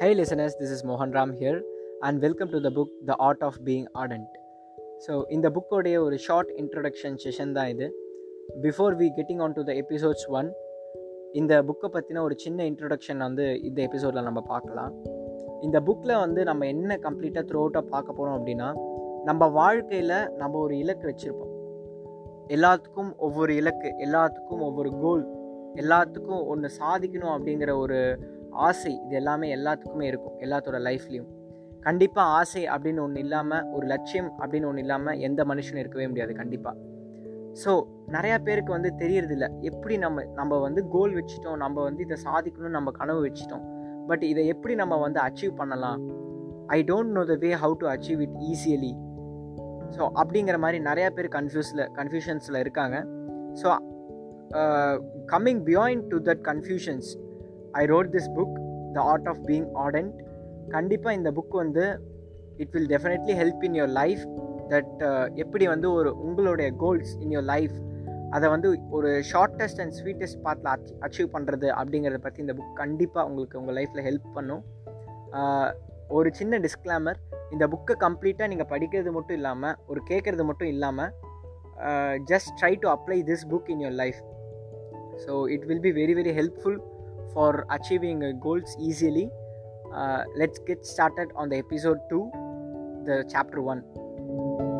Hey listeners, this is Mohan Ram here and welcome to the book The Art of Being Ardent. So இந்த புக்கோடைய ஒரு short introduction session தான் இது. Before we getting on to the episodes one இந்த புக்கை பற்றின ஒரு சின்ன இன்ட்ரொடக்ஷன் வந்து இந்த எபிசோடில் நம்ம பார்க்கலாம். இந்த புக்கில் வந்து நம்ம என்ன கம்ப்ளீட்டாக த்ரூ அவுட்டாக பார்க்க போகிறோம் அப்படின்னா நம்ம வாழ்க்கையில் நம்ம ஒரு இலக்கு வச்சுருப்போம். எல்லாத்துக்கும் ஒவ்வொரு இலக்கு எல்லாத்துக்கும் ஒவ்வொரு கோல் எல்லாத்துக்கும் ஒன்று சாதிக்கணும் அப்படிங்கிற ஒரு ஆசை இது எல்லாமே எல்லாத்துக்குமே இருக்கும் எல்லாத்தோட லைஃப்லேயும் கண்டிப்பாக ஆசை அப்படின்னு ஒன்று இல்லாமல் ஒரு லட்சியம் அப்படின்னு ஒன்று இல்லாமல் எந்த மனுஷனும் இருக்கவே முடியாது கண்டிப்பாக ஸோ நிறையா பேருக்கு வந்து தெரியறதில்ல எப்படி நம்ம நம்ம வந்து கோல் வச்சுட்டோம் நம்ம வந்து இதை சாதிக்கணும்னு நம்ம கனவு வச்சுட்டோம். பட் இதை எப்படி நம்ம வந்து அச்சீவ் பண்ணலாம்? I don't know the way how to achieve it easily so அப்படிங்கிற மாதிரி நிறையா பேர் கன்ஃபியூஸில் கன்ஃபியூஷன்ஸில் இருக்காங்க. So coming beyond to that confusions I wrote this book the art of being ardent கண்டிப்பாக இந்த புக் வந்து it will definitely help in your life that எப்படி வந்து ஒரு உங்களுடைய கோல்ஸ் இன் யோர் லைஃப் அதை வந்து ஒரு ஷார்ட்டஸ்ட் அண்ட் ஸ்வீட்டஸ்ட் பாத்தில் அச் அச்சீவ் பண்ணுறது அப்படிங்கிறத பற்றி இந்த புக் கண்டிப்பாக உங்களுக்கு உங்கள் லைஃப்பில் ஹெல்ப் பண்ணும். Uh, ஒரு சின்ன டிஸ்க்ளாமர் இந்த புக்கை கம்ப்ளீட்டாக நீங்கள் படிக்கிறது மட்டும் இல்லாமல் ஒரு கேட்குறது மட்டும் இல்லாமல் just try to apply this book in your life so it will be very very helpful for achieving goals easily. Uh, let's get started on the episode 2, the chapter 1.